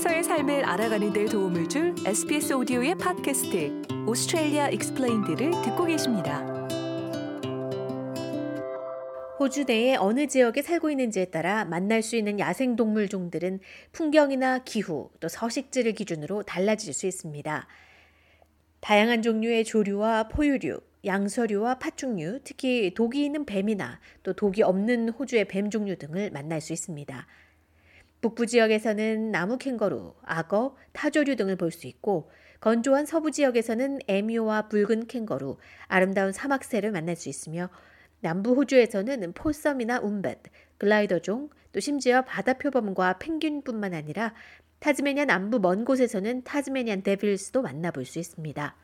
호주에서의 삶을 알아가는 데 도움을 줄 SBS 오디오의 팟캐스트 Australia Explained를 듣고 계십니다. 호주 내의 어느 지역에 살고 있는지에 따라 만날 수 있는 야생 동물 종들은 풍경이나 기후, 또 서식지를 기준으로 달라질 수 있습니다. 다양한 종류의 조류와 포유류, 양서류와 파충류, 특히 독이 있는 뱀이나 또 독이 없는 호주의 뱀 종류 등을 만날 수 있습니다. 북부 지역에서는 나무 캥거루, 악어, 타조류 등을 볼 수 있고 건조한 서부 지역에서는 에뮤와 붉은 캥거루, 아름다운 사막새를 만날 수 있으며 남부 호주에서는 포썸이나 움벳, 글라이더종, 또 심지어 바다표범과 펭귄뿐만 아니라 타즈메니아 남부 먼 곳에서는 타즈메니안 데빌스도 만나볼 수 있습니다.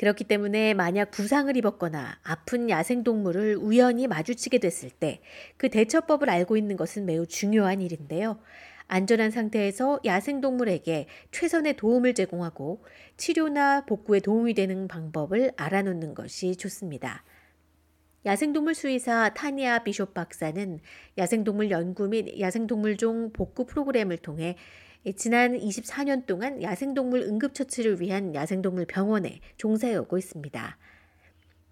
그렇기 때문에 만약 부상을 입었거나 아픈 야생동물을 우연히 마주치게 됐을 때 그 대처법을 알고 있는 것은 매우 중요한 일인데요. 안전한 상태에서 야생동물에게 최선의 도움을 제공하고 치료나 복구에 도움이 되는 방법을 알아놓는 것이 좋습니다. 야생동물 수의사 타니아 비숍 박사는 야생동물 연구 및 야생동물종 복구 프로그램을 통해 지난 24년 동안 야생동물 응급처치를 위한 야생동물 병원에 종사해 오고 있습니다.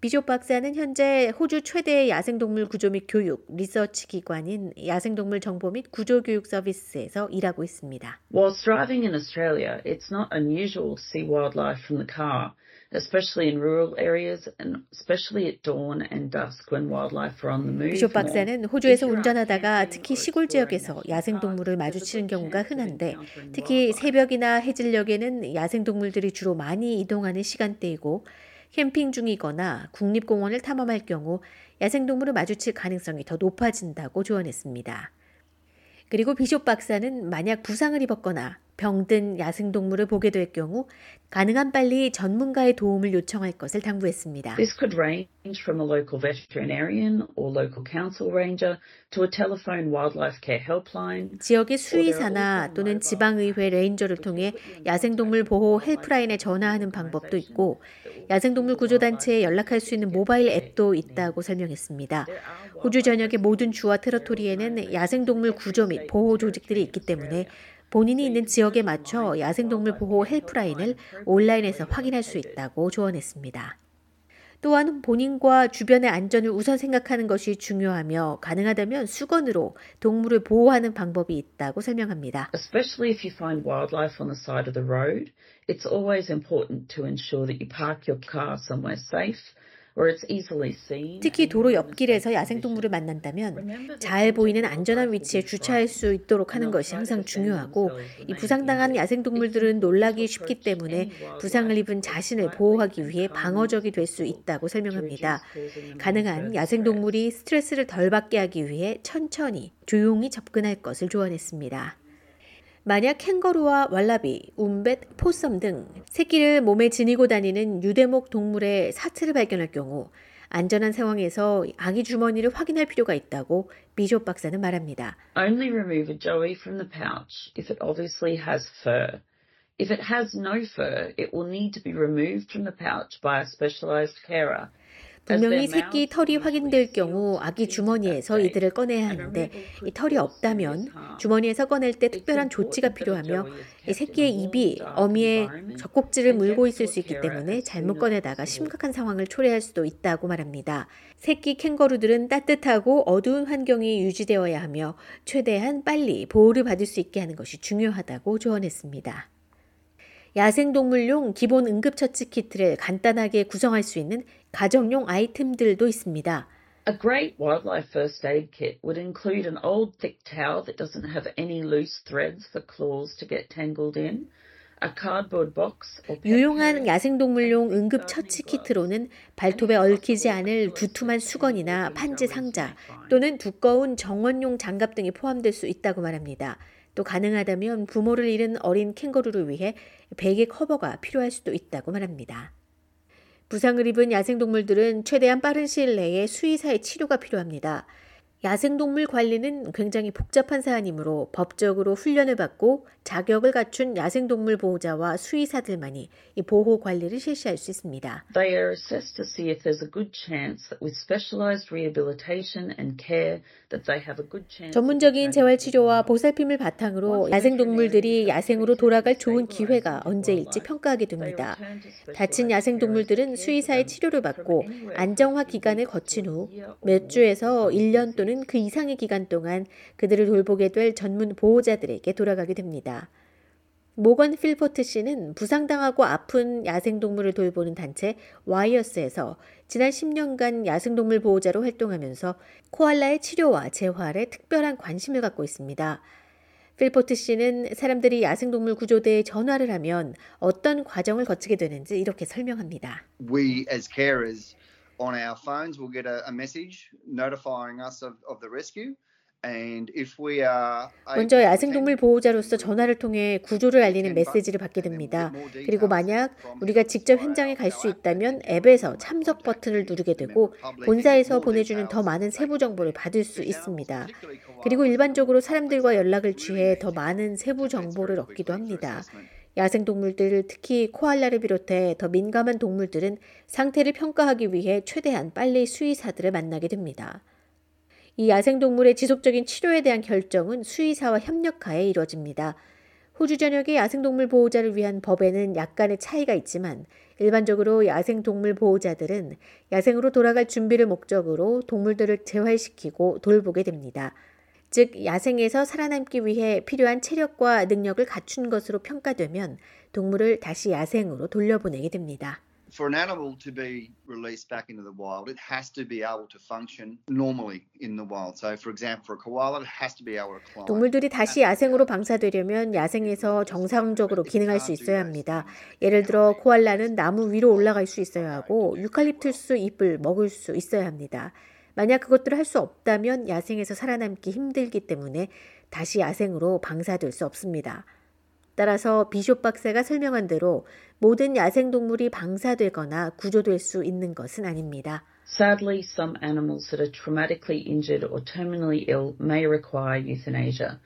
비숍 박사는 현재 호주 최대의 야생동물 구조 및 교육 리서치 기관인 야생동물 정보 및 구조 교육 서비스에서 일하고 있습니다. Whilst driving in Australia, it's not unusual to see wildlife from the car. especially in rural areas and especially at dawn and dusk when wildlife are on the move. 비숍 박사는 호주에서 운전하다가 특히 시골 지역에서 야생동물을 마주치는 경우가 흔한데 특히 새벽이나 해질녘에는 야생동물들이 주로 많이 이동하는 시간대이고 캠핑 중이거나 국립공원을 탐험할 경우 야생동물을 마주칠 가능성이 더 높아진다고 조언했습니다. 그리고 비숍 박사는 만약 부상을 입었거나 병든 야생동물을 보게 될 경우 가능한 빨리 전문가의 도움을 요청할 것을 당부했습니다. This could range from a local veterinarian or local council ranger to a telephone wildlife care helpline. 지역의 수의사나 또는 지방의회 레인저를 통해 야생동물 보호 helpline에 전화하는 방법도 있고 야생동물 구조단체에 연락할 수 있는 모바일 앱도 있다고 설명했습니다. 호주 전역의 모든 주와 테러토리에는 야생동물 구조 및 보호 조직들이 있기 때문에 본인이 있는 지역에 맞춰 야생동물 보호 helpline을 온라인에서 확인할 수 있다고 조언했습니다. 또한 본인과 주변의 안전을 우선 생각하는 것이 중요하며 가능하다면 수건으로 동물을 보호하는 방법이 있다고 설명합니다. 특히 도로 옆길에서 야생동물을 만난다면 잘 보이는 안전한 위치에 주차할 수 있도록 하는 것이 항상 중요하고 이 부상당한 야생동물들은 놀라기 쉽기 때문에 부상을 입은 자신을 보호하기 위해 방어적이 될 수 있다고 설명합니다. 가능한 야생동물이 스트레스를 덜 받게 하기 위해 천천히 조용히 접근할 것을 조언했습니다. 만약 캥거루와 왈라비, 움벳, 포섬 등 새끼를 몸에 지니고 다니는 유대목 동물의 사체를 발견할 경우 안전한 상황에서 아기 주머니를 확인할 필요가 있다고 비숍 박사는 말합니다. Only remove a joey from the pouch if it obviously has fur. If it has no fur, it will need to be removed from the pouch by a specialized carer. 분명히 새끼 털이 확인될 경우 아기 주머니에서 이들을 꺼내야 하는데 이 털이 없다면 주머니에서 꺼낼 때 특별한 조치가 필요하며 이 새끼의 입이 어미의 젖꼭지를 물고 있을 수 있기 때문에 잘못 꺼내다가 심각한 상황을 초래할 수도 있다고 말합니다. 새끼 캥거루들은 따뜻하고 어두운 환경이 유지되어야 하며 최대한 빨리 보호를 받을 수 있게 하는 것이 중요하다고 조언했습니다. 야생동물용 기본 응급처치 키트를 간단하게 구성할 수 있는 가정용 아이템들도 있습니다. A great wildlife first aid kit would include an old thick towel that doesn't have any loose threads for claws to get tangled in. 유용한 야생동물용 응급 처치 키트로는 발톱에 얽히지 않을 두툼한 수건이나 판지 상자 또는 두꺼운 정원용 장갑 등이 포함될 수 있다고 말합니다. 또 가능하다면 부모를 잃은 어린 캥거루를 위해 베개 커버가 필요할 수도 있다고 말합니다. 부상을 입은 야생동물들은 최대한 빠른 시일 내에 수의사의 치료가 필요합니다. 야생동물 관리는 굉장히 복잡한 사안이므로 법적으로 훈련을 받고 자격을 갖춘 야생동물 보호자와 수의사들만이 이 보호 관리를 실시할 수 있습니다. They are assessed to see if there's a good chance that with specialized rehabilitation and care that they have a good chance. 전문적인 재활 치료와 보살핌을 바탕으로 야생동물들이 야생으로 돌아갈 좋은 기회가 언제일지 평가하게 됩니다. 다친 야생동물들은 수의사의 치료를 받고 안정화 기간을 거친 후 몇 주에서 1년 또는 또는 그 이상의 기간 동안 그들을 돌보게 될 전문 보호자들에게 돌아가게 됩니다. 모건 필포트 씨는 부상당하고 아픈 야생동물을 돌보는 단체 와이어스에서 지난 10년간 야생동물 보호자로 활동하면서 코알라의 치료와 재활에 특별한 관심을 갖고 있습니다. 필포트 씨는 사람들이 야생동물 구조대에 전화를 하면 어떤 과정을 거치게 되는지 이렇게 설명합니다. We as carers on our phones, we'll get a, a message notifying us of, of the rescue. 먼저 야생동물 보호자로서 전화를 통해 구조를 알리는 메시지를 받게 됩니다. 그리고 만약 우리가 직접 현장에 갈 수 있다면 앱에서 참석 버튼을 누르게 되고 본사에서 보내주는 더 많은 세부 정보를 받을 수 있습니다. 그리고 일반적으로 사람들과 연락을 취해 더 많은 세부 정보를 얻기도 합니다. 야생동물들, 특히 코알라를 비롯해 더 민감한 동물들은 상태를 평가하기 위해 최대한 빨리 수의사들을 만나게 됩니다. 이 야생동물의 지속적인 치료에 대한 결정은 수의사와 협력하에 이루어집니다. 호주 전역의 야생동물 보호자를 위한 법에는 약간의 차이가 있지만 일반적으로 야생동물 보호자들은 야생으로 돌아갈 준비를 목적으로 동물들을 재활시키고 돌보게 됩니다. 즉 야생에서 살아남기 위해 필요한 체력과 능력을 갖춘 것으로 평가되면 동물을 다시 야생으로 돌려보내게 됩니다. For an animal to be released back into the wild, it has to be able to function normally in the wild. So, for example, for a koala, it has to be able to climb. 동물들이 다시 야생으로 방사되려면 야생에서 정상적으로 기능할 수 있어야 합니다. 예를 들어 코알라는 나무 위로 올라갈 수 있어야 하고 유칼립투스 잎을 먹을 수 있어야 합니다. 만약 그것들을 할 수 없다면 야생에서 살아남기 힘들기 때문에 다시 야생으로 방사될 수 없습니다. 따라서 비숍 박사가 설명한 대로 모든 야생 동물이 방사되거나 구조될 수 있는 것은 아닙니다. Sadly, some animals that are traumatically injured or terminally ill may require euthanasia.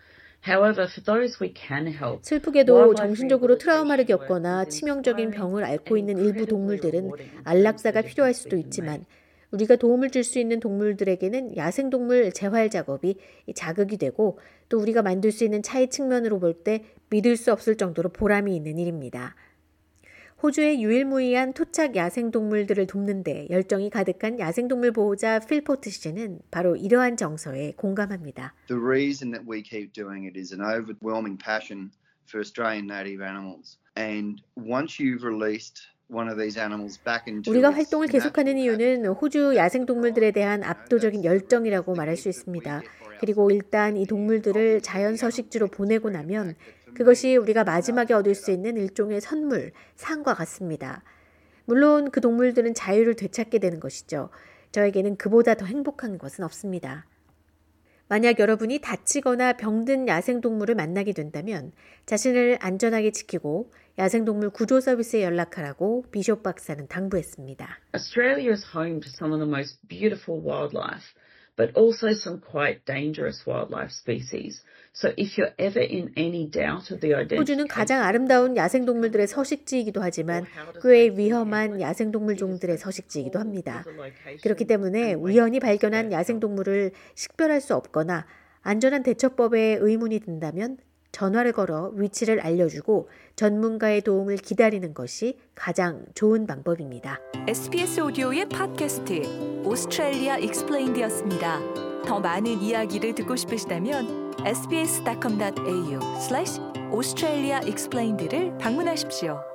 슬프게도 정신적으로 트라우마를 겪거나 치명적인 병을 앓고 있는 일부 동물들은 안락사가 필요할 수도 있지만 우리가 도움을 줄 수 있는 동물들에게는 야생동물 재활 작업이 자극이 되고 또 우리가 만들 수 있는 차이 측면으로 볼 때 믿을 수 없을 정도로 보람이 있는 일입니다. 호주의 유일무이한 토착 야생동물들을 돕는데 열정이 가득한 야생동물 보호자 필포트 씨는 바로 이러한 정서에 공감합니다. The reason that we keep doing it is an overwhelming passion for Australian native animals. And once you've released 우리가 활동을 계속하는 이유는 호주 야생동물들에 대한 압도적인 열정이라고 말할 수 있습니다. 그리고 일단 이 동물들을 자연 서식지로 보내고 나면 그것이 우리가 마지막에 얻을 수 있는 일종의 선물, 상과 같습니다. 물론 그 동물들은 자유를 되찾게 되는 것이죠. 저에게는 그보다 더 행복한 것은 없습니다. 만약 여러분이 다치거나 병든 야생동물을 만나게 된다면 자신을 안전하게 지키고 야생동물 구조 서비스에 연락하라고 비숍 박사는 당부했습니다. Australia is home to some of the most beautiful wildlife. But also some quite dangerous wildlife species. So if you're ever in any doubt of the identity 호주는 가장 아름다운 야생동물들의 서식지이기도 하지만 꽤 위험한 야생동물 종들의 서식지이기도 합니다. 그렇기 때문에 우연히 발견한 야생동물을 식별할 수 없거나 안전한 대처법에 의문이 든다면 전화를 걸어 위치를 알려주고 전문가의 도움을 기다리는 것이 가장 좋은 방법입니다. SBS 오디오의 팟캐스트 Australia Explained였습니다. 더 많은 이야기를 듣고 싶으시다면 sbs.com.au/australia explained를 방문하십시오.